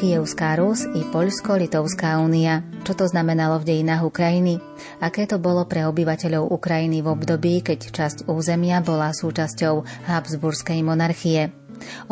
Kievská Rus i Poľsko-Litovská únia. Čo to znamenalo v dejinách Ukrajiny? Aké to bolo pre obyvateľov Ukrajiny v období, keď časť územia bola súčasťou Habsburskej monarchie?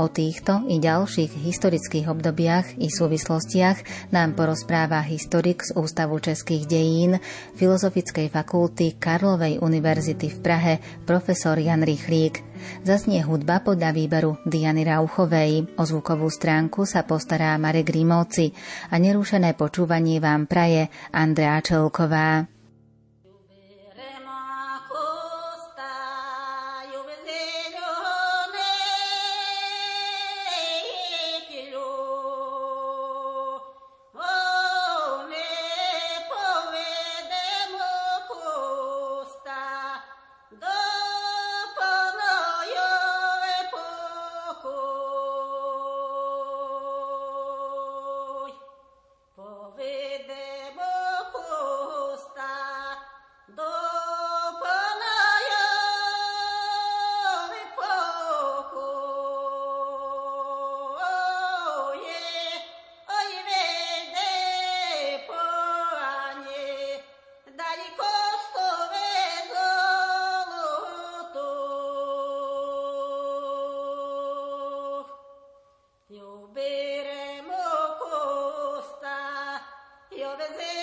O týchto i ďalších historických obdobiach i súvislostiach nám porozpráva historik z Ústavu českých dejín Filozofickej fakulty Karlovej univerzity v Prahe profesor Jan Rychlík. Zasnie hudba podľa výberu Diany Rauchovej. O zvukovú stránku sa postará Marek Rímovci a nerušené počúvanie vám praje Andrea Čelková. veces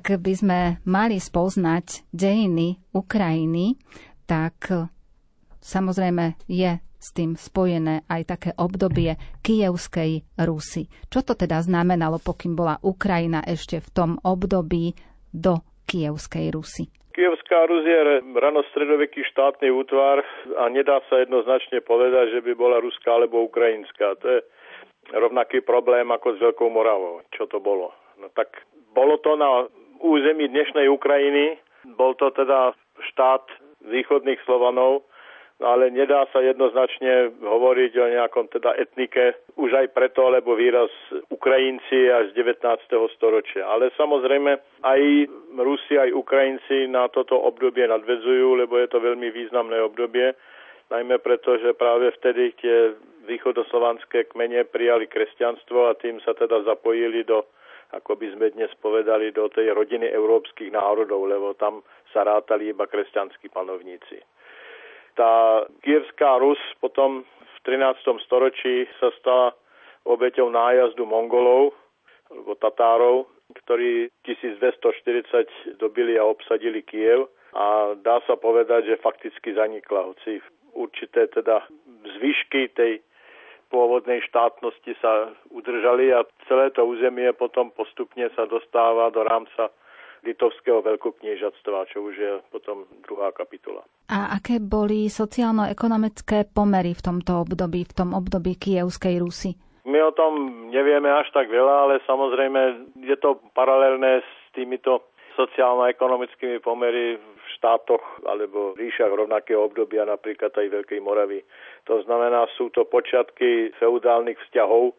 Ak by sme mali spoznať dejiny Ukrajiny, tak samozrejme je s tým spojené aj také obdobie Kievskej Rusy. Čo to teda znamenalo, pokým bola Ukrajina ešte v tom období do Kievskej Rusy? Kievská Rus je ranostredoveký štátny útvar a nedá sa jednoznačne povedať, že by bola ruská alebo ukrajinská. To je rovnaký problém ako s Veľkou Moravou. Čo to bolo? No tak bolo to na území dnešnej Ukrajiny. Bol to teda štát východných Slovanov, no ale nedá sa jednoznačne hovoriť o nejakom teda etnike, už aj preto, lebo výraz Ukrajinci až z 19. storočia. Ale samozrejme aj Rusi, aj Ukrajinci na toto obdobie nadvedzujú, lebo je to veľmi významné obdobie, najmä preto, že práve vtedy tie východoslovanské kmene prijali kresťanstvo a tým sa teda zapojili do ako by sme dnes povedali, do tej rodiny európskych národov, lebo tam sa rátali iba kresťanskí panovníci. Tá Kievská Rus potom v 13. storočí sa stala obeťou nájazdu Mongolov, alebo Tatárov, ktorí 1240 dobili a obsadili Kiev a dá sa povedať, že fakticky zanikla, hoci určité teda zvyšky tej pôvodnej štátnosti sa udržali a celé to územie potom postupne sa dostáva do rámca litovského veľkokniežatstva, čo už je potom druhá kapitola. A aké boli sociálno-ekonomické pomery v tomto období, v tom období Kievskej Rusy? My o tom nevieme až tak veľa, ale samozrejme je to paralelné s týmito sociálno-ekonomickými pomery v štátoch alebo ríšach rovnakého obdobia, napríklad aj Veľkej Moravy. To znamená, sú to počiatky feudálnych vzťahov,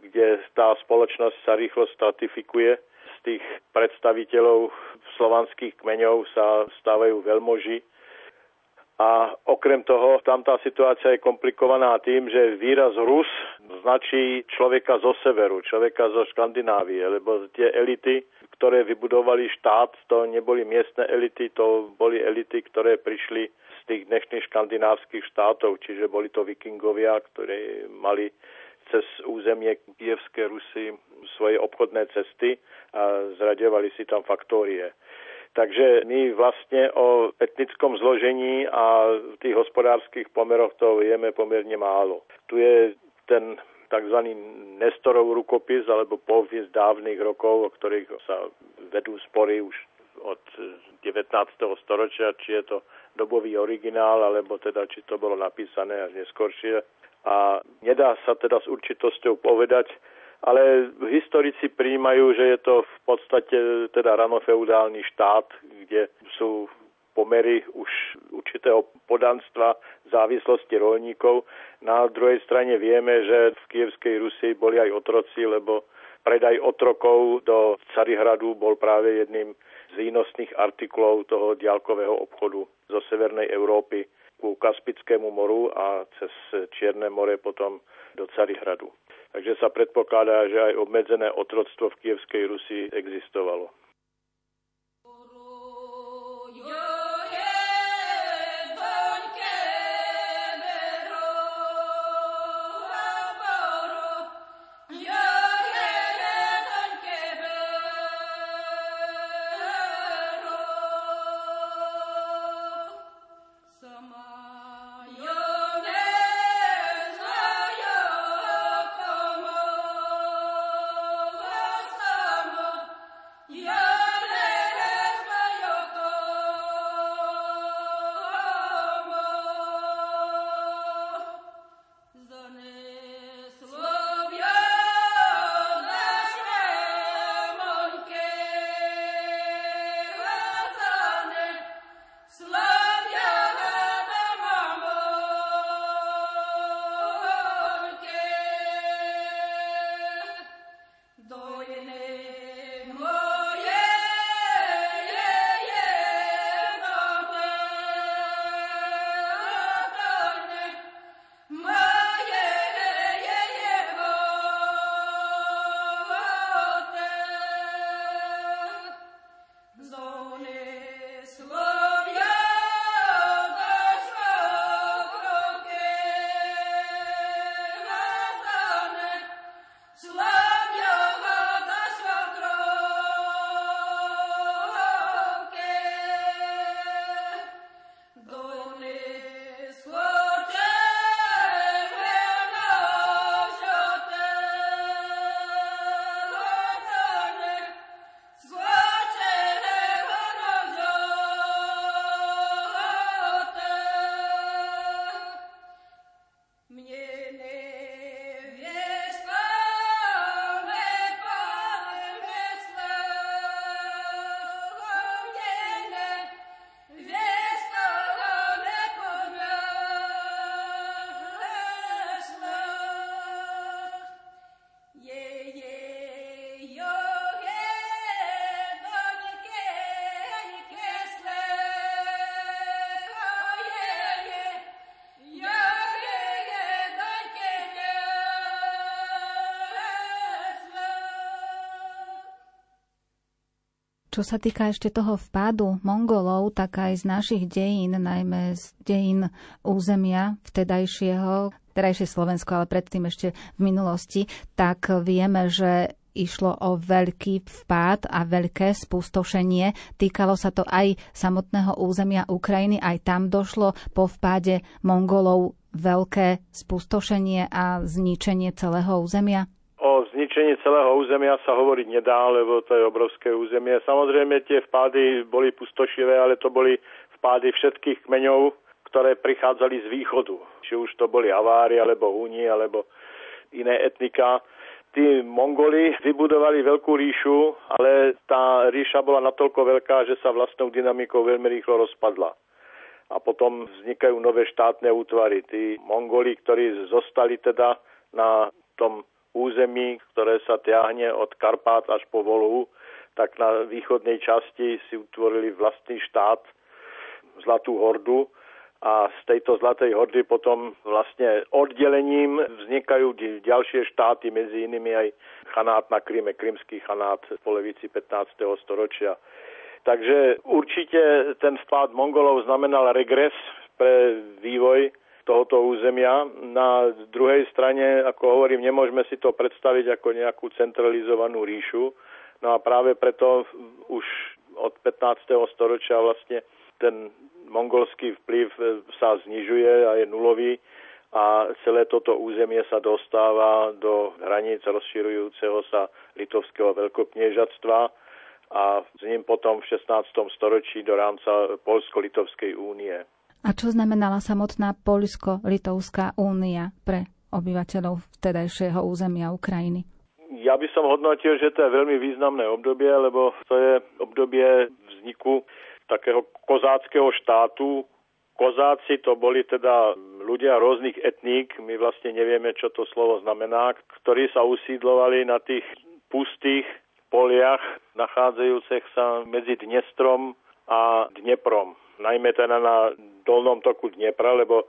kde tá spoločnosť sa rýchlo stratifikuje tých predstaviteľov slovanských kmeňov sa stávajú veľmoži. A okrem toho, tam tá situácia je komplikovaná tým, že výraz Rus značí človeka zo severu, človeka zo Škandinávie, lebo tie elity, ktoré vybudovali štát, to neboli miestne elity, to boli elity, ktoré prišli z tých dnešných škandinávskych štátov, čiže boli to vikingovia, ktorí mali cez územie Kievské Rusy svoje obchodné cesty a zraďovali si tam faktórie. Takže my vlastne o etnickom zložení a tých hospodárskych pomeroch to vieme pomerne málo. Tu je ten tzv. Nestorov rukopis alebo povie dávnych rokov, o ktorých sa vedú spory už od 19. storočia, či je to dobový originál, alebo teda či to bolo napísané až neskôršie. A nedá sa teda s určitosťou povedať, ale historici príjmajú, že je to v podstate teda ranofeudálny štát, kde sú pomery už určitého podanstva závislosti rolníkov. Na druhej strane vieme, že v Kievskej Rusi boli aj otroci, lebo predaj otrokov do Carihradu bol práve jedným z výnosných artiklov toho diálkového obchodu zo Severnej Európy ku Kaspickému moru a cez Čierne more potom do Carihradu. Takže sa predpokladá, že aj obmedzené otroctvo v Kievskej Rusi existovalo. Čo sa týka ešte toho vpádu Mongolov, tak aj z našich dejín, najmä z dejín územia vtedajšieho, terajšie Slovensko, ale predtým ešte v minulosti, tak vieme, že išlo o veľký vpád a veľké spustošenie. Týkalo sa to aj samotného územia Ukrajiny, aj tam došlo po vpáde Mongolov veľké spustošenie a zničenie celého územia? O zničení celého územia sa hovoriť nedá, lebo to je obrovské územie. Samozrejme tie vpády boli pustošivé, ale to boli vpády všetkých kmeňov, ktoré prichádzali z východu. Či už to boli Avári, alebo Húni, alebo iné etnika tí Mongoli vybudovali veľkú ríšu, ale tá ríša bola natoľko veľká, že sa vlastnou dynamikou veľmi rýchlo rozpadla. A potom vznikajú nové štátne útvary. Tí Mongoli, ktorí zostali teda na tom území, ktoré sa tiahne od Karpát až po Volhu, tak na východnej časti si utvorili vlastný štát, Zlatú hordu, a z tejto Zlatej hordy potom vlastne oddelením vznikajú ďalšie štáty, medzi inými aj chanát na Kryme, krymský chanát v polovici 15. storočia. Takže určite ten vpád Mongolov znamenal regres pre vývoj tohoto územia. Na druhej strane, ako hovorím, nemôžeme si to predstaviť ako nejakú centralizovanú ríšu. No a práve preto už od 15. storočia vlastne ten mongolský vplyv e, sa znižuje a je nulový a celé toto územie sa dostáva do hraníc rozširujúceho sa litovského veľkokniežatstva a s ním potom v 16. storočí do rámca Polsko-Litovskej únie. A čo znamenala samotná Polsko-Litovská únia pre obyvateľov vtedajšieho územia Ukrajiny? Ja by som hodnotil, že to je veľmi významné obdobie, lebo to je obdobie vzniku takého kozáckého štátu. Kozáci to boli teda ľudia rôznych etník, my vlastne nevieme, čo to slovo znamená, ktorí sa usídlovali na tých pustých poliach, nachádzajúcich sa medzi Dnestrom a Dneprom. Najmä teda na dolnom toku Dnepra, lebo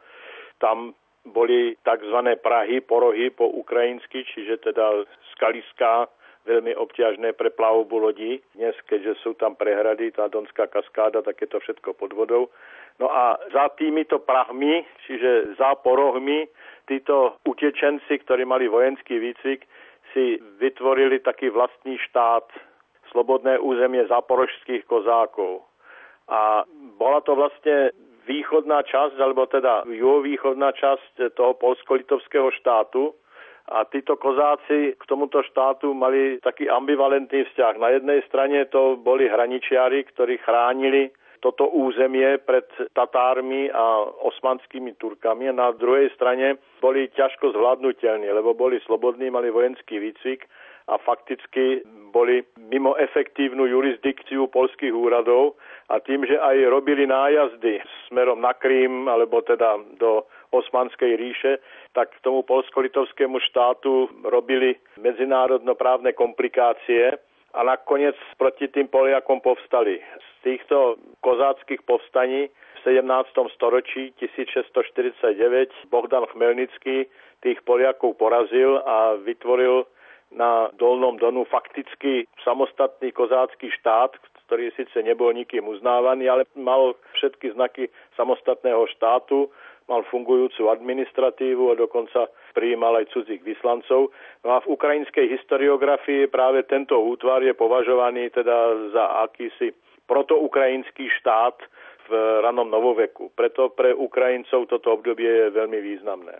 tam boli tzv. Prahy, porohy po ukrajinsky, čiže teda skaliská veľmi obťažné pre plavbu lodí. Dnes, keďže sú tam prehrady, tá Donská kaskáda, tak je to všetko pod vodou. No a za týmito prahmi, čiže za porohmi, títo utečenci, ktorí mali vojenský výcvik, si vytvorili taký vlastný štát, slobodné územie zaporožských kozákov. A bola to vlastne východná časť, alebo teda juhovýchodná časť toho polsko-litovského štátu, a títo kozáci k tomuto štátu mali taký ambivalentný vzťah. Na jednej strane to boli hraničiari, ktorí chránili toto územie pred Tatármi a osmanskými Turkami. A na druhej strane boli ťažko zvládnutelní, lebo boli slobodní, mali vojenský výcvik a fakticky boli mimo efektívnu jurisdikciu polských úradov a tým, že aj robili nájazdy smerom na Krím alebo teda do Osmanskej ríše, tak tomu polsko-litovskému štátu robili medzinárodnoprávne komplikácie a nakoniec proti tým Poliakom povstali. Z týchto kozáckých povstaní v 17. storočí 1649 Bohdan Chmelnický tých Poliakov porazil a vytvoril na Dolnom Donu fakticky samostatný kozácky štát, ktorý síce nebol nikým uznávaný, ale mal všetky znaky samostatného štátu mal fungujúcu administratívu a dokonca prijímal aj cudzích vyslancov. No a v ukrajinskej historiografii práve tento útvar je považovaný teda za akýsi protoukrajinský štát v ranom novoveku. Preto pre Ukrajincov toto obdobie je veľmi významné.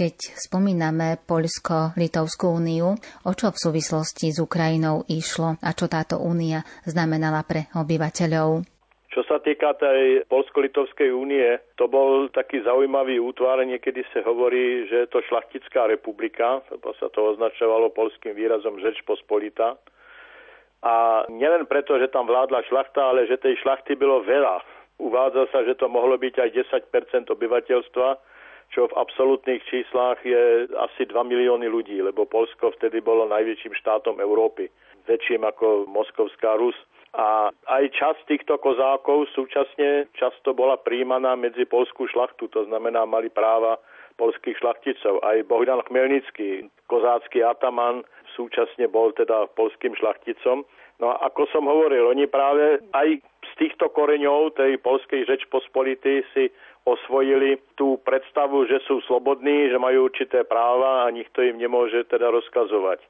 Keď spomíname Poľsko-Litovskú úniu, o čo v súvislosti s Ukrajinou išlo a čo táto únia znamenala pre obyvateľov? Čo sa týka tej Polsko-Litovskej únie, to bol taký zaujímavý útvar, niekedy sa hovorí, že je to šlachtická republika, lebo sa to označovalo polským výrazom Žeč pospolita. A nielen preto, že tam vládla šlachta, ale že tej šlachty bylo veľa. Uvádza sa, že to mohlo byť aj 10% obyvateľstva, čo v absolútnych číslach je asi 2 milióny ľudí, lebo Polsko vtedy bolo najväčším štátom Európy, väčším ako Moskovská Rus. A aj časť týchto kozákov súčasne často bola príjmaná medzi polskú šlachtu, to znamená mali práva polských šlachticov. Aj Bohdan Chmelnický, kozácky ataman, súčasne bol teda polským šlachticom. No a ako som hovoril, oni práve aj z týchto koreňov tej polskej žeč pospolity si osvojili tú predstavu, že sú slobodní, že majú určité práva a nikto im nemôže teda rozkazovať.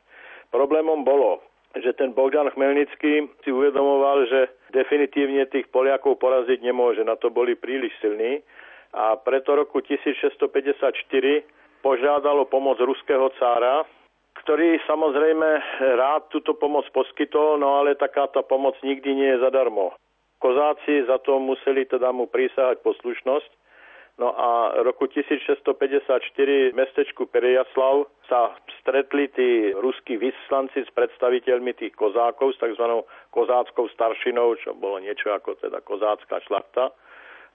Problémom bolo, že ten Bogdan Chmelnický si uvedomoval, že definitívne tých Poliakov poraziť nemôže, na to boli príliš silní a preto roku 1654 požiadalo pomoc ruského cára, ktorý samozrejme rád túto pomoc poskytol, no ale taká tá pomoc nikdy nie je zadarmo. Kozáci za to museli teda mu prísahať poslušnosť No a roku 1654 v mestečku Perejaslav sa stretli tí ruskí vyslanci s predstaviteľmi tých kozákov, s tzv. kozáckou staršinou, čo bolo niečo ako teda kozácká šlachta.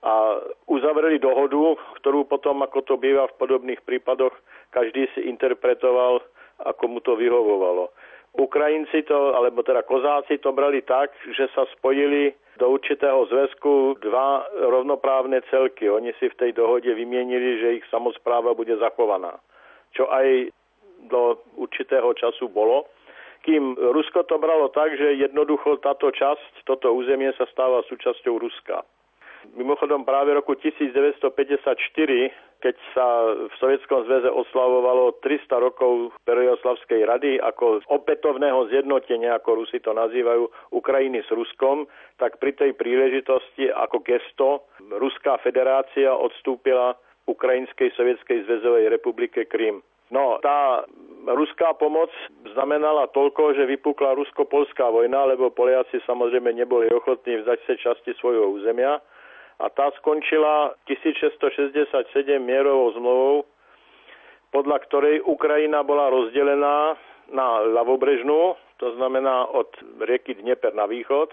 A uzavreli dohodu, ktorú potom, ako to býva v podobných prípadoch, každý si interpretoval, ako mu to vyhovovalo. Ukrajinci to, alebo teda kozáci to brali tak, že sa spojili do určitého zväzku dva rovnoprávne celky. Oni si v tej dohode vymienili, že ich samozpráva bude zachovaná. Čo aj do určitého času bolo. Kým Rusko to bralo tak, že jednoducho táto časť, toto územie sa stáva súčasťou Ruska. Mimochodom práve roku 1954, keď sa v Sovietskom zväze oslavovalo 300 rokov Perojoslavskej rady ako opätovného zjednotenia, ako Rusi to nazývajú, Ukrajiny s Ruskom, tak pri tej príležitosti ako gesto Ruská federácia odstúpila Ukrajinskej sovietskej zväzovej republike Krym. No, tá ruská pomoc znamenala toľko, že vypukla rusko-polská vojna, lebo Poliaci samozrejme neboli ochotní vzdať sa časti svojho územia a tá skončila 1667 mierovou zmluvou, podľa ktorej Ukrajina bola rozdelená na ľavobrežnú, to znamená od rieky Dnieper na východ.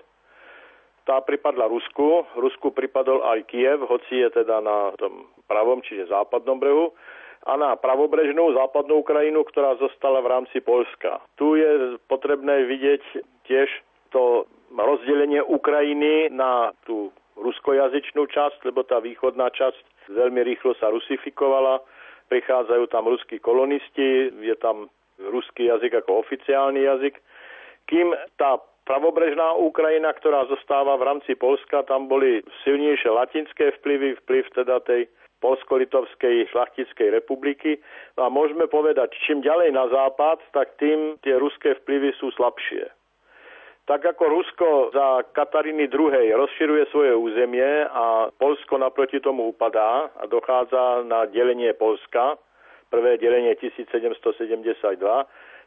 Tá pripadla Rusku, Rusku pripadol aj Kiev, hoci je teda na tom pravom, čiže západnom brehu, a na pravobrežnú západnú Ukrajinu, ktorá zostala v rámci Polska. Tu je potrebné vidieť tiež to rozdelenie Ukrajiny na tú ruskojazyčnú časť, lebo tá východná časť veľmi rýchlo sa rusifikovala. Prichádzajú tam ruskí kolonisti, je tam ruský jazyk ako oficiálny jazyk. Kým tá pravobrežná Ukrajina, ktorá zostáva v rámci Polska, tam boli silnejšie latinské vplyvy, vplyv teda tej Polsko-Litovskej šlachtickej republiky. A môžeme povedať, čím ďalej na západ, tak tým tie ruské vplyvy sú slabšie. Tak ako Rusko za Kataríny II. rozširuje svoje územie a Polsko naproti tomu upadá a dochádza na delenie Polska, prvé delenie 1772,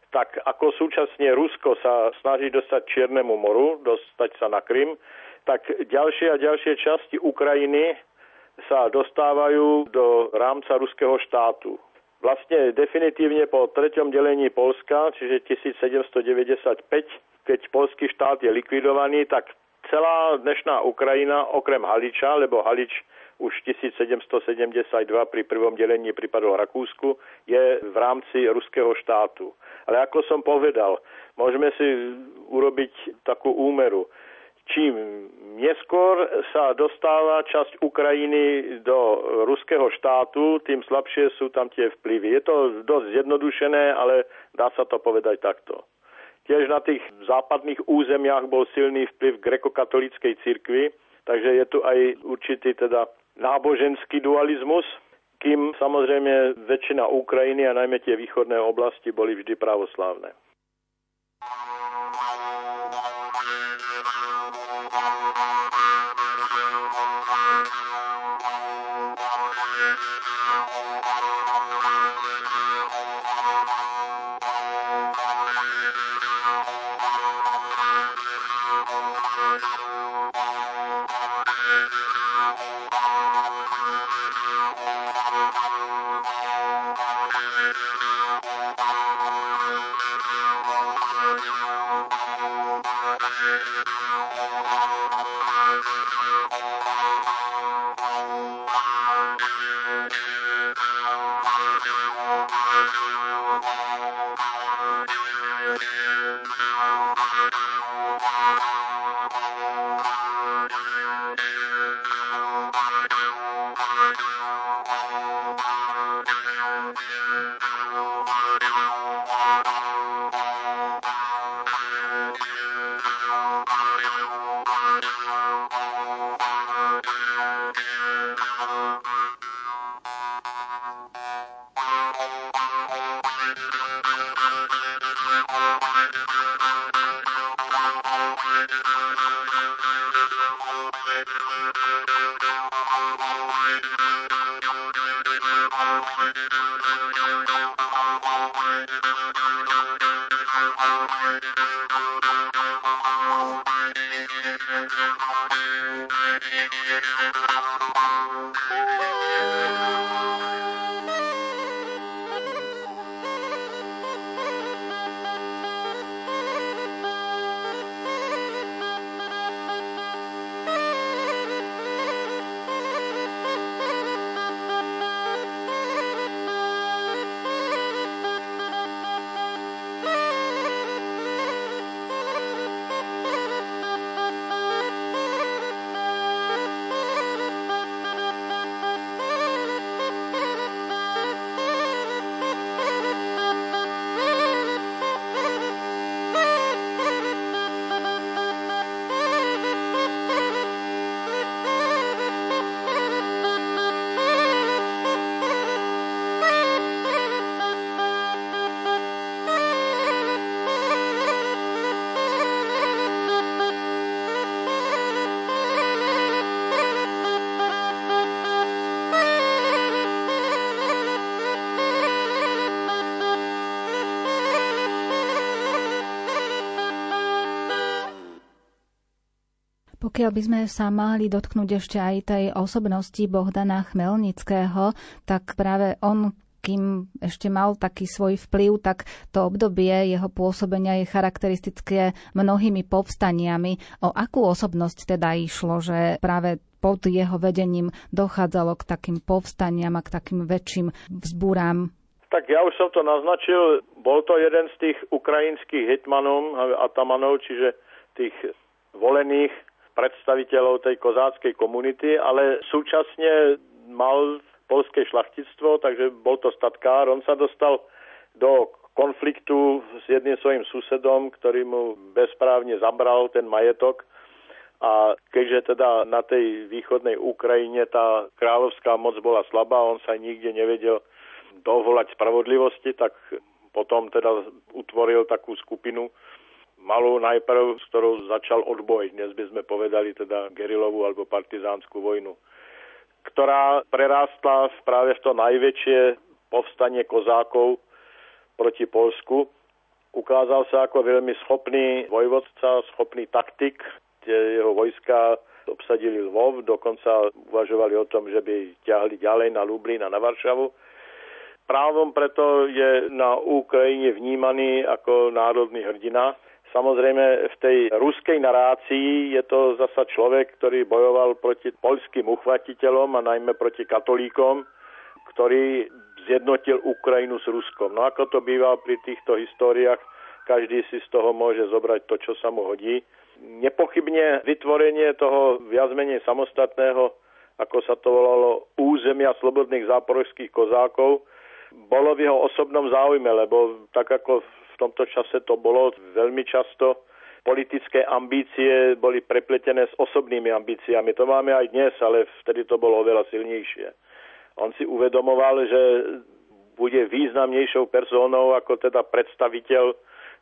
tak ako súčasne Rusko sa snaží dostať Čiernemu moru, dostať sa na Krym, tak ďalšie a ďalšie časti Ukrajiny sa dostávajú do rámca ruského štátu. Vlastne definitívne po treťom delení Polska, čiže 1795, keď polský štát je likvidovaný, tak celá dnešná Ukrajina, okrem Haliča, lebo Halič už 1772 pri prvom delení pripadol Rakúsku, je v rámci ruského štátu. Ale ako som povedal, môžeme si urobiť takú úmeru. Čím neskôr sa dostáva časť Ukrajiny do ruského štátu, tým slabšie sú tam tie vplyvy. Je to dosť zjednodušené, ale dá sa to povedať takto. Tiež na tých západných územiach bol silný vplyv grekokatolíckej cirkvi, takže je tu aj určitý teda náboženský dualizmus, kým samozrejme väčšina Ukrajiny a najmä tie východné oblasti boli vždy pravoslávne. Thank you. Pokiaľ by sme sa mali dotknúť ešte aj tej osobnosti Bohdana Chmelnického, tak práve on kým ešte mal taký svoj vplyv, tak to obdobie jeho pôsobenia je charakteristické mnohými povstaniami. O akú osobnosť teda išlo, že práve pod jeho vedením dochádzalo k takým povstaniam a k takým väčším vzbúram? Tak ja už som to naznačil, bol to jeden z tých ukrajinských hitmanov a tamanov, čiže tých volených predstaviteľov tej kozáckej komunity, ale súčasne mal polské šlachtictvo, takže bol to statkár. On sa dostal do konfliktu s jedným svojim susedom, ktorý mu bezprávne zabral ten majetok. A keďže teda na tej východnej Ukrajine tá kráľovská moc bola slabá, on sa nikde nevedel dovolať spravodlivosti, tak potom teda utvoril takú skupinu malú najprv, s ktorou začal odboj, dnes by sme povedali teda gerilovú alebo partizánsku vojnu, ktorá prerástla práve v to najväčšie povstanie kozákov proti Polsku. Ukázal sa ako veľmi schopný vojvodca, schopný taktik. Tie jeho vojska obsadili Lvov, dokonca uvažovali o tom, že by ťahli ďalej na Lublin a na Varšavu. Právom preto je na Ukrajine vnímaný ako národný hrdina, Samozrejme, v tej ruskej narácii je to zasa človek, ktorý bojoval proti poľským uchvatiteľom a najmä proti katolíkom, ktorý zjednotil Ukrajinu s Ruskom. No ako to býva pri týchto históriách, každý si z toho môže zobrať to, čo sa mu hodí. Nepochybne vytvorenie toho viac menej samostatného, ako sa to volalo, územia slobodných záporovských kozákov, bolo v jeho osobnom záujme, lebo tak ako tomto čase to bolo veľmi často. Politické ambície boli prepletené s osobnými ambíciami. To máme aj dnes, ale vtedy to bolo oveľa silnejšie. On si uvedomoval, že bude významnejšou persónou ako teda predstaviteľ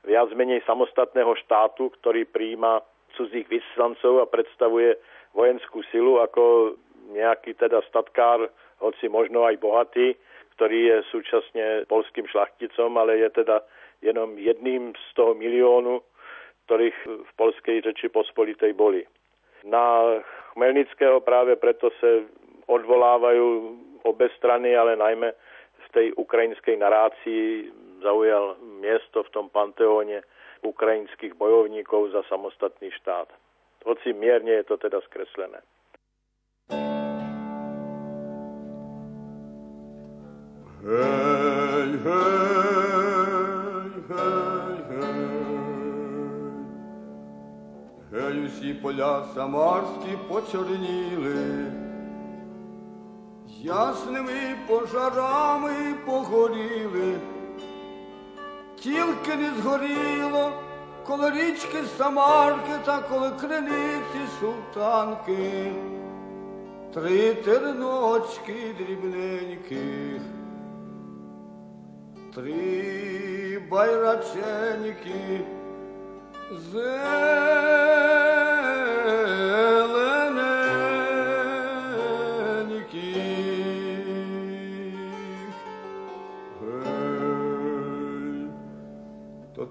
viac menej samostatného štátu, ktorý príjima cudzích vyslancov a predstavuje vojenskú silu ako nejaký teda statkár, hoci možno aj bohatý, ktorý je súčasne polským šlachticom, ale je teda jenom jedným z toho miliónu ktorých v polskej reči pospolitej boli. Na Chmelnického práve preto sa odvolávajú obe strany, ale najmä v tej ukrajinskej narácii zaujal miesto v tom panteóne ukrajinských bojovníkov za samostatný štát. Hoci mierne je to teda skreslené. Hej, hej, усі поля самарські почорніли, ясними пожарами погоріли, тільки не згоріло коло річки Самарки та коло криниці султанки, три терночки дрібненьких, три байраченьки. Зелененьких.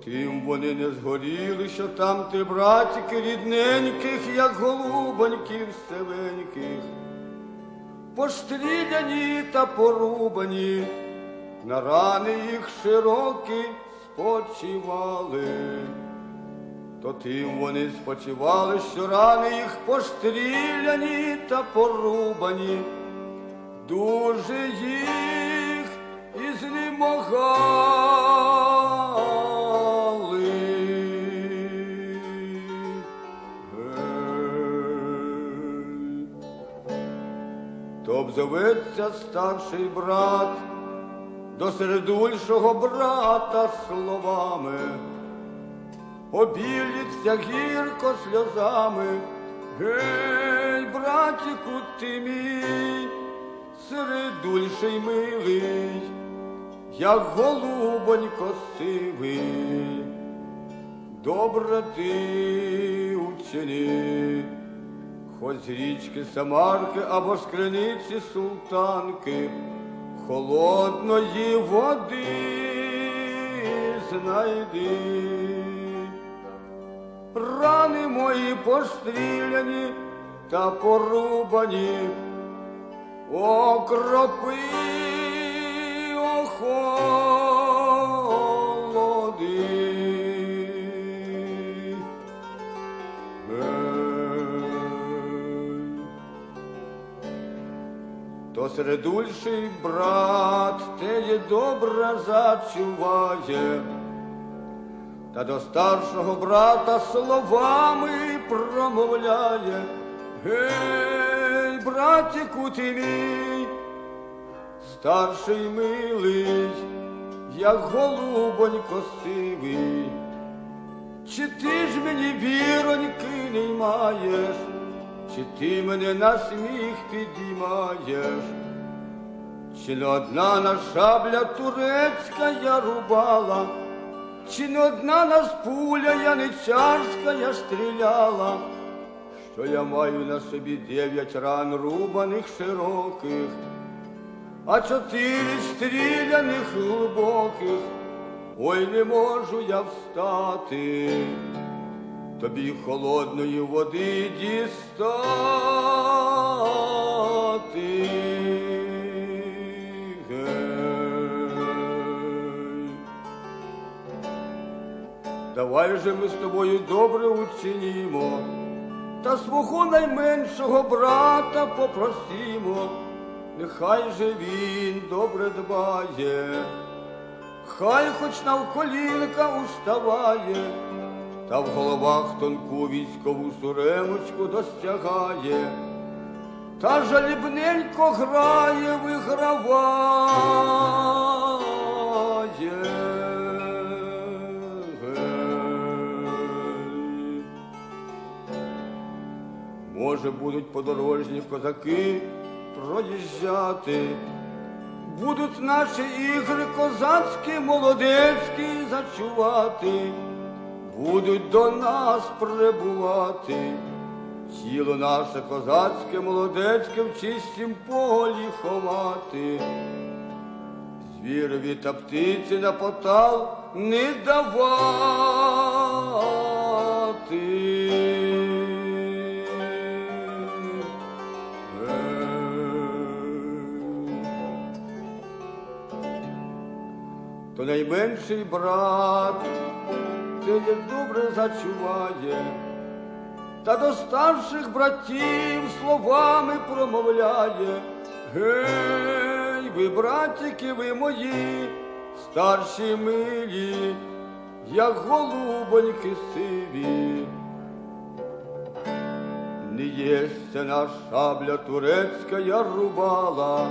Тим вони не згоріли, що там ти братики рідненьких, як голубоньків селеньких, постріляні та порубані, на рани їх широкі спочивали, то тим вони спочивали, що рани їх постріляні та порубані, дуже їх і знемогали. То обзоветься старший брат до середульшого брата словами, обіліться гірко сльозами, гей, братіку ти мій, середульший милий, як голубонько сивий, добре ти учені, хоч з річки Самарки або з султанки, холодної води знайди. Рани мої постріляні та порубані, окропи охолоди. То середульший брат теє добре зачуває, та до старшого брата словами промовляє. Гей, братіку ти мій, старший милий, як голубонько сивий, чи ти ж мені віроньки не маєш, чи ти мене на сміх підіймаєш, чи не одна на шабля турецька я рубала, чи не одна нас пуля яничарська я стріляла, що я маю на собі дев'ять ран рубаних широких, а чотири стріляних глибоких, ой не можу я встати, тобі холодної води дістати. Гей. Давай же ми з тобою добре учинімо, та свого найменшого брата попросімо, нехай же він добре дбає, хай хоч навколінка уставає, та в головах тонку військову суремочку достягає, та жалібненько грає, виграває. Може, будуть подорожні козаки проїжджати, будуть наші ігри козацькі, молодецькі зачувати, будуть до нас прибувати, тіло наше козацьке, молодецьке в чистім полі ховати. Звірові та птиці на потал не давати. Що найменший брат це добре зачуває, та до старших братів словами промовляє. Гей, ви, братики, ви мої, старші милі, як голубоньки сиві. Не єсться на шабля турецька я рубала,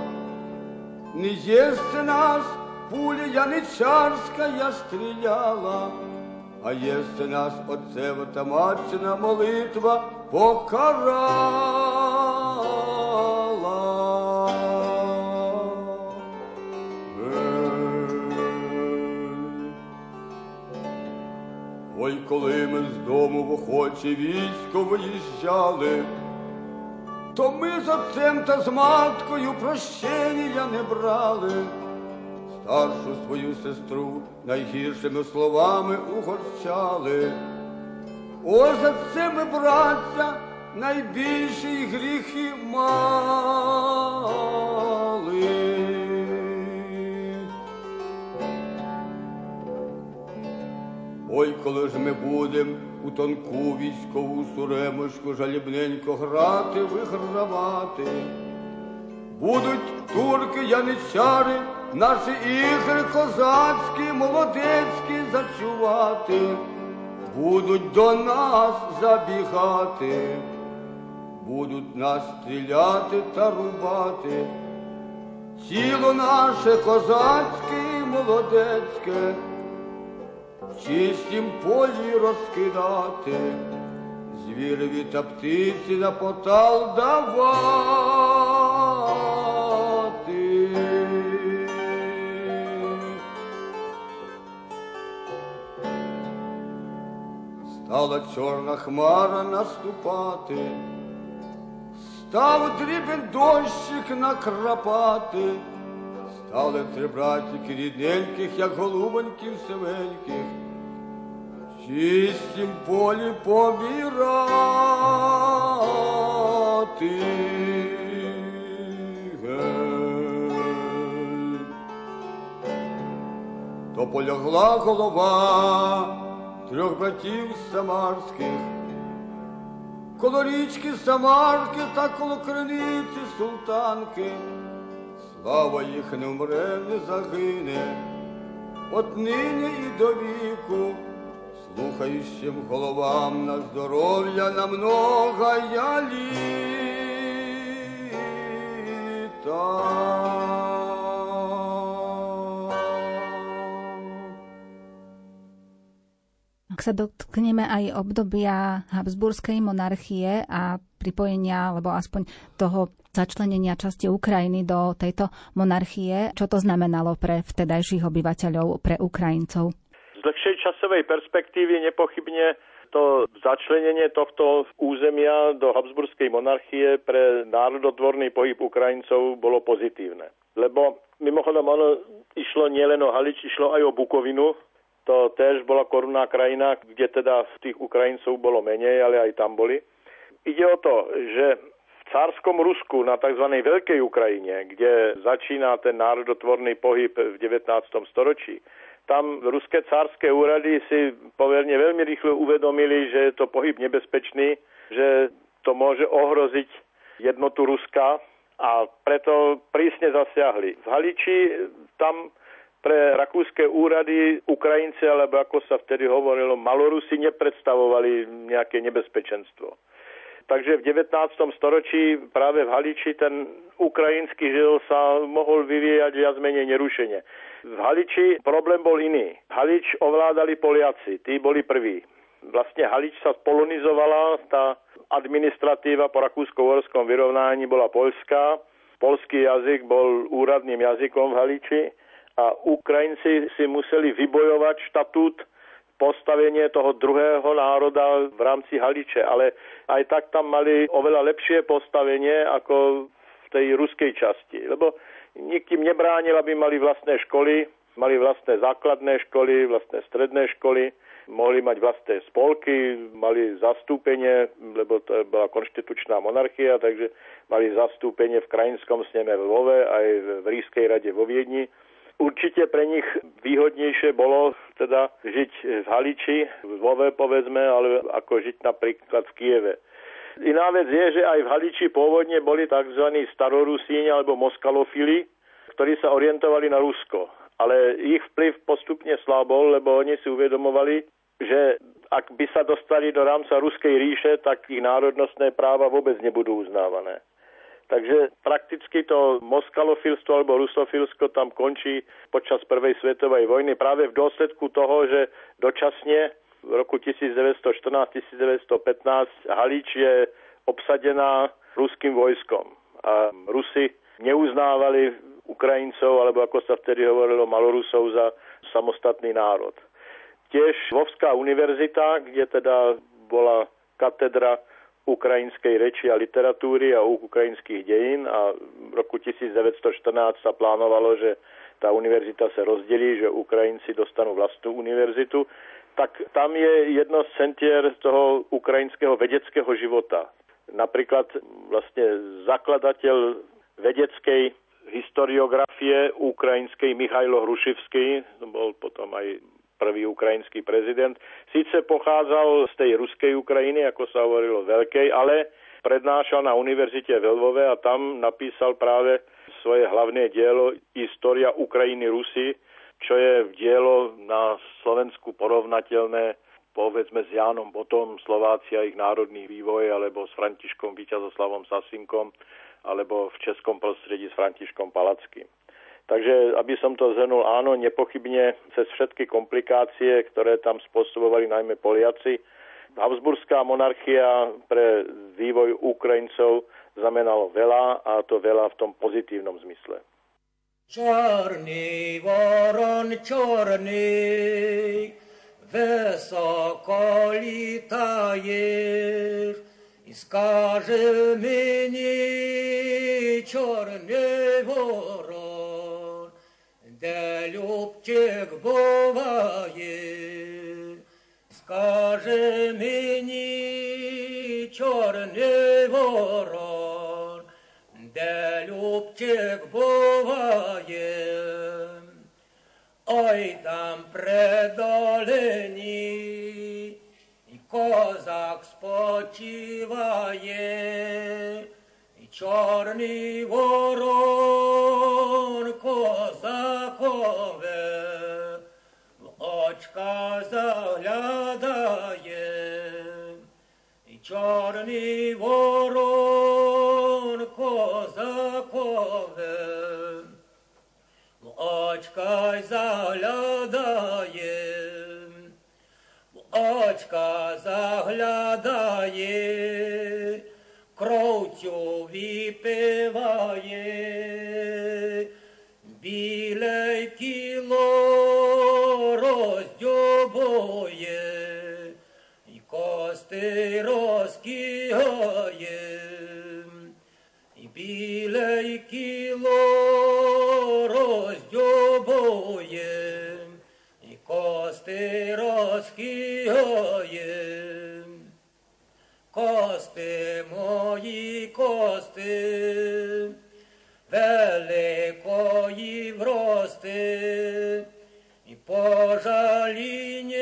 не єсться нас пуля яничарська стріляла, а єсться нас отцева та матчина молитва покарала. Ой, коли ми з дому в охоче військо виїжджали, то ми з отцем та з маткою прощення не брали, старшу свою сестру найгіршими словами угорчали. Ось за це ми, браття, найбільші гріхи мали. Ой, коли ж ми будем у тонку військову суремочку жалібненько грати, вигравати. Будуть турки, яничари, наші ігри козацькі, молодецькі зачувати, будуть до нас забігати, будуть нас стріляти та рубати. Тіло наше козацьке і молодецьке в чистім полі розкидати, звірові та птиці на потал давати. Стала чорна хмара наступати, став дрібен дощик накрапати. Стали три братики рідненьких, як голубоньків сивеньких, в чистім полі помірати. То полягла голова трьох братів самарських, коло річки Самарки та коло криниці султанки. Слава їх не вмре, не загине, от нині і до віку, слухаючим головам на здоров'я на много я літа. Ak sa dotkneme aj obdobia Habsburskej monarchie a pripojenia, alebo aspoň toho začlenenia časti Ukrajiny do tejto monarchie, čo to znamenalo pre vtedajších obyvateľov, pre Ukrajincov? Z dlhšej časovej perspektívy nepochybne to začlenenie tohto územia do Habsburskej monarchie pre národotvorný pohyb Ukrajincov bolo pozitívne. Lebo mimochodom ono išlo nielen o Halič, išlo aj o Bukovinu. To tiež bola korunná krajina, kde teda tých Ukrajincov bolo menej, ale aj tam boli. Ide o to, že v cárskom Rusku na tzv. Veľkej Ukrajine, kde začína ten národotvorný pohyb v 19. storočí, tam ruské cárske úrady si poverne veľmi rýchlo uvedomili, že je to pohyb nebezpečný, že to môže ohroziť jednotu Ruska a preto prísne zasiahli. V Haliči tam pre rakúske úrady Ukrajinci, alebo ako sa vtedy hovorilo, Malorusi nepredstavovali nejaké nebezpečenstvo. Takže v 19. storočí práve v Haliči ten ukrajinský žil sa mohol vyvíjať viac menej nerušene. V Haliči problém bol iný. Halič ovládali Poliaci, tí boli prví. Vlastne Halič sa spolonizovala, tá administratíva po rakúsko-horskom vyrovnání bola poľská. Polský jazyk bol úradným jazykom v Haliči a Ukrajinci si museli vybojovať štatút postavenie toho druhého národa v rámci Haliče, ale aj tak tam mali oveľa lepšie postavenie ako v tej ruskej časti, lebo nikým nebránil, aby mali vlastné školy, mali vlastné základné školy, vlastné stredné školy, mohli mať vlastné spolky, mali zastúpenie, lebo to bola konštitučná monarchia, takže mali zastúpenie v krajinskom sneme v Lvove aj v Rískej rade vo Viedni. Určite pre nich výhodnejšie bolo teda žiť v Haliči, v Lvove povedzme, ale ako žiť napríklad v Kieve. Iná vec je, že aj v Haliči pôvodne boli tzv. starorusíni alebo moskalofili, ktorí sa orientovali na Rusko. Ale ich vplyv postupne slabol, lebo oni si uvedomovali, že ak by sa dostali do rámca Ruskej ríše, tak ich národnostné práva vôbec nebudú uznávané. Takže prakticky to moskalofilstvo alebo rusofilsko tam končí počas prvej svetovej vojny práve v dôsledku toho, že dočasne v roku 1914-1915 Halíč je obsadená ruským vojskom a Rusi neuznávali Ukrajincov, alebo ako sa vtedy hovorilo, Malorusov za samostatný národ. Tiež Vovská univerzita, kde teda bola katedra ukrajinskej reči a literatúry a ukrajinských dejín a v roku 1914 sa plánovalo, že tá univerzita sa rozdelí, že Ukrajinci dostanú vlastnú univerzitu, tak tam je jedno z centier toho ukrajinského vedeckého života. Napríklad vlastne zakladateľ vedeckej historiografie ukrajinskej Michajlo Hrušivský, bol potom aj prvý ukrajinský prezident. Síce pochádzal z tej ruskej Ukrajiny, ako sa hovorilo, veľkej, ale prednášal na univerzite v Lvove a tam napísal práve svoje hlavné dielo História Ukrajiny Rusy, čo je dielo na Slovensku porovnateľné povedzme s Jánom Botom, Slovácia, ich národný vývoj, alebo s Františkom Víťazoslavom Sasinkom, alebo v českom prostredí s Františkom Palackým. Takže, aby som to zhrnul, áno, nepochybne cez všetky komplikácie, ktoré tam spôsobovali najmä Poliaci, Habsburská monarchia pre vývoj Ukrajincov znamenalo veľa a to veľa v tom pozitívnom zmysle. Čorný voron, čorný, высоко летаешь, и скажи мне, черный ворон, де любчик буває, скаже мені чорний ворон, де любчик буває, ой там предолені, козак спочиває, і чорний ворон очка заглядає, і чорний ворон козакове, в очка заглядає, в очка заглядає, кровцю випиває, біле кіло кости розкігає, і біле кіло роздьобує, і кости розкігає. Кости мої кости, великої врости, і пожаління,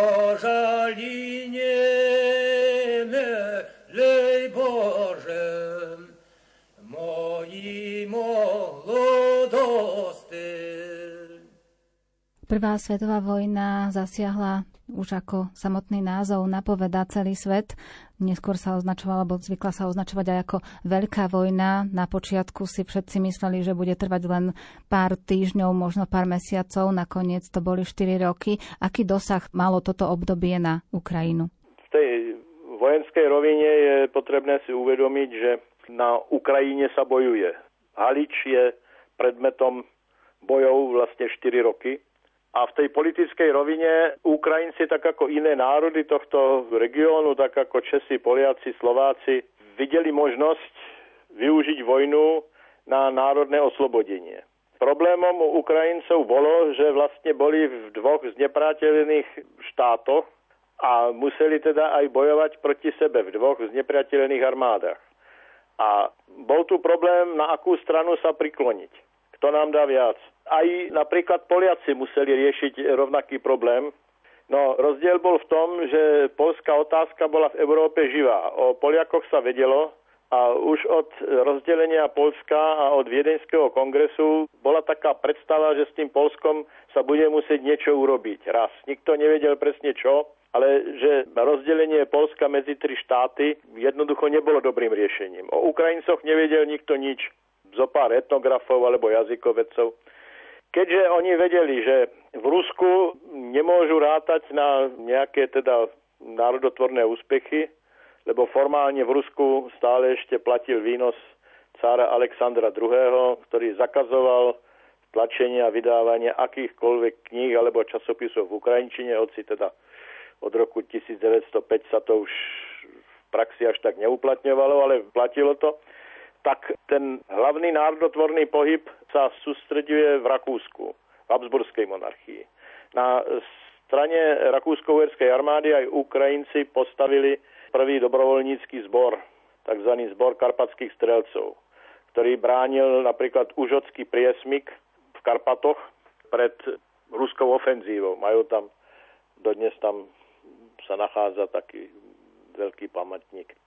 pożaliniemy, moji. Prvá svetová vojna zasiahla už ako samotný názov napoveda celý svet. Neskôr sa označovala, alebo zvykla sa označovať aj ako veľká vojna. Na počiatku si všetci mysleli, že bude trvať len pár týždňov, možno pár mesiacov. Nakoniec to boli 4 roky. Aký dosah malo toto obdobie na Ukrajinu? V tej vojenskej rovine je potrebné si uvedomiť, že na Ukrajine sa bojuje. Halič je predmetom bojov vlastne 4 roky a v tej politickej rovine Ukrajinci, tak ako iné národy tohto regiónu, tak ako Česi, Poliaci, Slováci, videli možnosť využiť vojnu na národné oslobodenie. Problémom Ukrajincov bolo, že vlastne boli v dvoch znepráteľných štátoch a museli teda aj bojovať proti sebe v dvoch znepriateľných armádach. A bol tu problém, na akú stranu sa prikloniť. Kto nám dá viac. Aj napríklad Poliaci museli riešiť rovnaký problém. No, rozdiel bol v tom, že polská otázka bola v Európe živá. O Poliakoch sa vedelo, a už od rozdelenia Polska a od Viedenského kongresu bola taká predstava, že s tým Polskom sa bude musieť niečo urobiť. Raz. Nikto nevedel presne čo, ale že rozdelenie Polska medzi tri štáty jednoducho nebolo dobrým riešením. O Ukrajincoch nevedel nikto nič. Zo pár etnografov alebo jazykovedcov. Keďže oni vedeli, že v Rusku nemôžu rátať na nejaké teda národotvorné úspechy, lebo formálne v Rusku stále ešte platil výnos cára Alexandra II., ktorý zakazoval tlačenie a vydávanie akýchkoľvek kníh alebo časopisov v Ukrajinčine, hoci teda od roku 1905 sa to už v praxi až tak neuplatňovalo, ale platilo to, tak ten hlavný národotvorný pohyb sa sústreďuje v Rakúsku, v Habsburskej monarchii. Na strane rakúsko-uherskej armády aj Ukrajinci postavili prvý dobrovoľnícky zbor, tzv. zbor karpatských strelcov, ktorý bránil napríklad užocký priesmik v Karpatoch pred ruskou ofenzívou. Majú tam, dodnes tam sa nachádza taký veľký pamätník.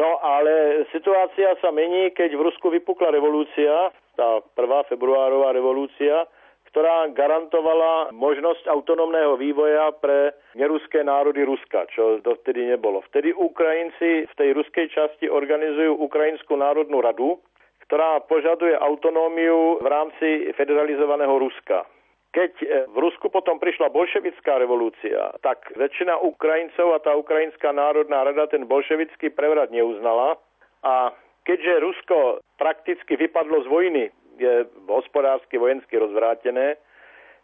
No ale situácia sa mení, keď v Rusku vypukla revolúcia, tá prvá februárová revolúcia, ktorá garantovala možnosť autonómneho vývoja pre neruské národy Ruska, čo dovtedy nebolo. Vtedy Ukrajinci v tej ruskej časti organizujú Ukrajinskú národnú radu, ktorá požaduje autonómiu v rámci federalizovaného Ruska. Keď e, v Rusku potom prišla bolševická revolúcia, tak väčšina Ukrajincov a tá Ukrajinská národná rada ten bolševický prevrat neuznala a keďže Rusko prakticky vypadlo z vojny je hospodársky, vojensky rozvrátené,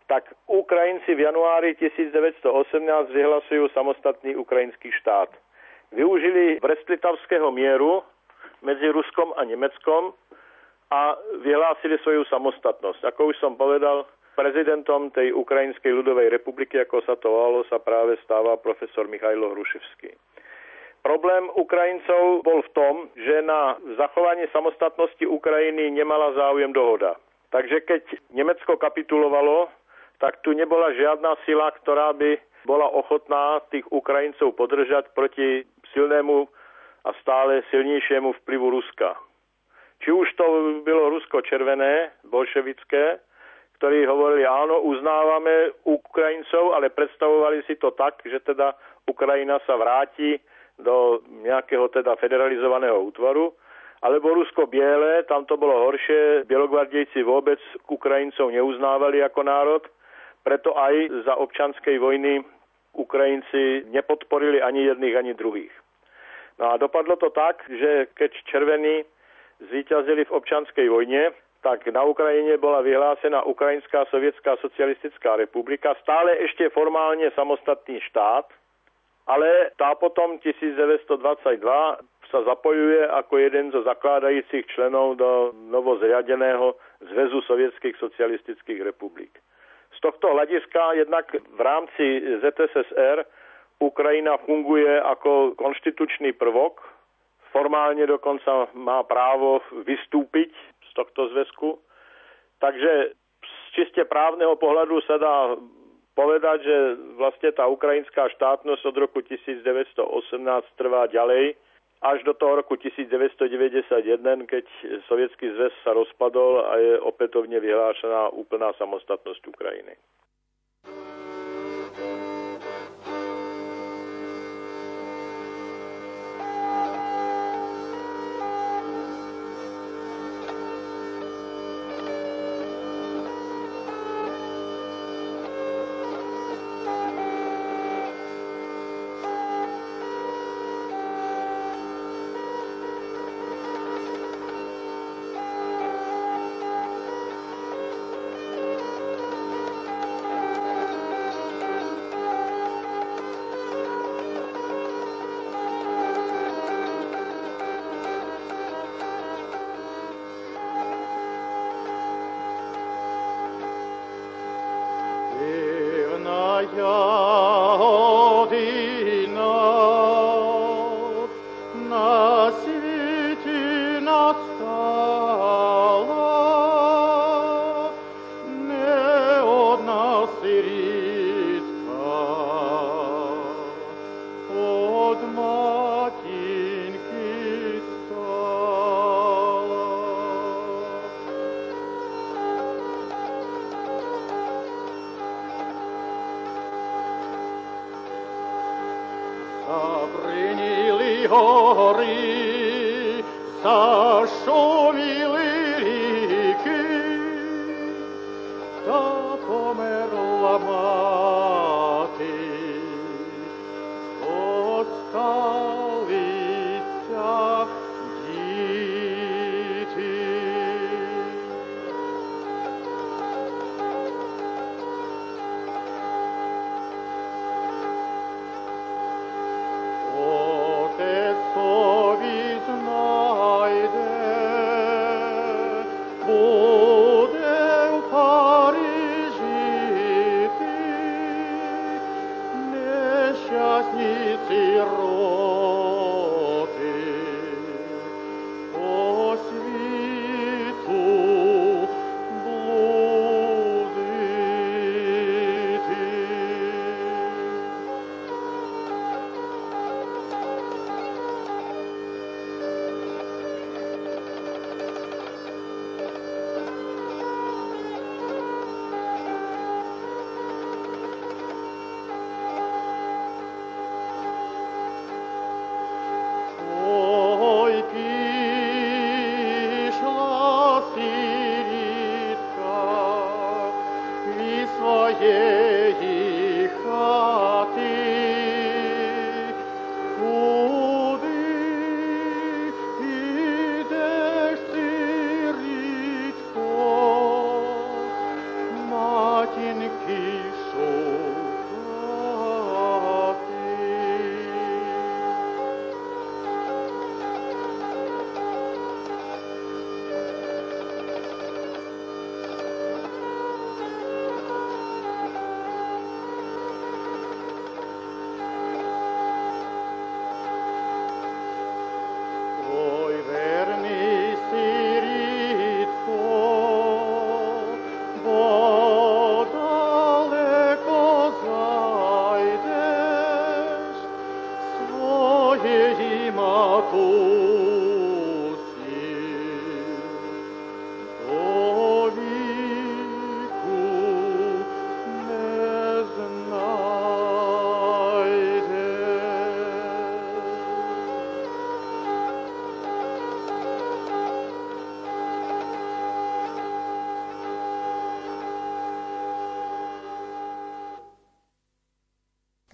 tak Ukrajinci v januári 1918 vyhlasujú samostatný ukrajinský štát. Využili Brestlitavského mieru medzi Ruskom a Nemeckom a vyhlásili svoju samostatnosť. Ako už som povedal, prezidentom tej Ukrajinskej ľudovej republiky, ako sa to volalo, sa práve stáva profesor Michajlo Hruševský. Problém Ukrajincov bol v tom, že na zachovanie samostatnosti Ukrajiny nemala záujem dohoda. Takže keď Nemecko kapitulovalo, tak tu nebola žiadna sila, ktorá by bola ochotná tých Ukrajincov podržať proti silnému a stále silnejšiemu vplyvu Ruska. Či už to bylo Rusko červené, bolševické, ktorí hovorili, áno, uznávame Ukrajincov, ale predstavovali si to tak, že teda Ukrajina sa vráti do nejakého teda federalizovaného útvaru, alebo Rusko biele, tam to bolo horšie, bielogvardejci vôbec Ukrajincov neuznávali ako národ, preto aj za občanskej vojny Ukrajinci nepodporili ani jedných, ani druhých. No a dopadlo to tak, že keď červení zvíťazili v občanskej vojne, tak na Ukrajine bola vyhlásená Ukrajinská sovietská socialistická republika, stále ešte formálne samostatný štát, ale tá potom 1922 sa zapojuje ako jeden zo zakládajícich členov do novozriadeného Zväzu sovietských socialistických republik. Z tohto hľadiska jednak v rámci ZSSR Ukrajina funguje ako konštitučný prvok, formálne dokonca má právo vystúpiť tohto zväzku. Takže z čiste právneho pohľadu sa dá povedať, že vlastne tá ukrajinská štátnosť od roku 1918 trvá ďalej až do toho roku 1991, keď Sovietský zväz sa rozpadol a je opätovne vyhlášená úplná samostatnosť Ukrajiny.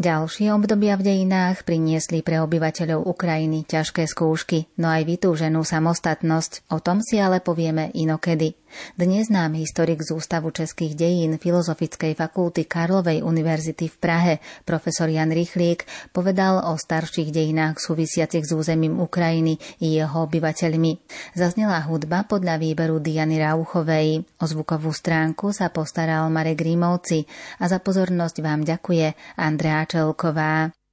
Ďalšie obdobia v dejinách priniesli pre obyvateľov Ukrajiny ťažké skúšky, no aj vytúženú samostatnosť. O tom si ale povieme inokedy. Dnes nám historik z Ústavu českých dejín Filozofickej fakulty Karlovej univerzity v Prahe, profesor Jan Rychlík, povedal o starších dejinách súvisiacich s územím Ukrajiny i jeho obyvateľmi. Zaznela hudba podľa výberu Diany Rauchovej. O zvukovú stránku sa postaral Marek Rímovci a za pozornosť vám ďakuje Andrea Čelková.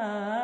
啊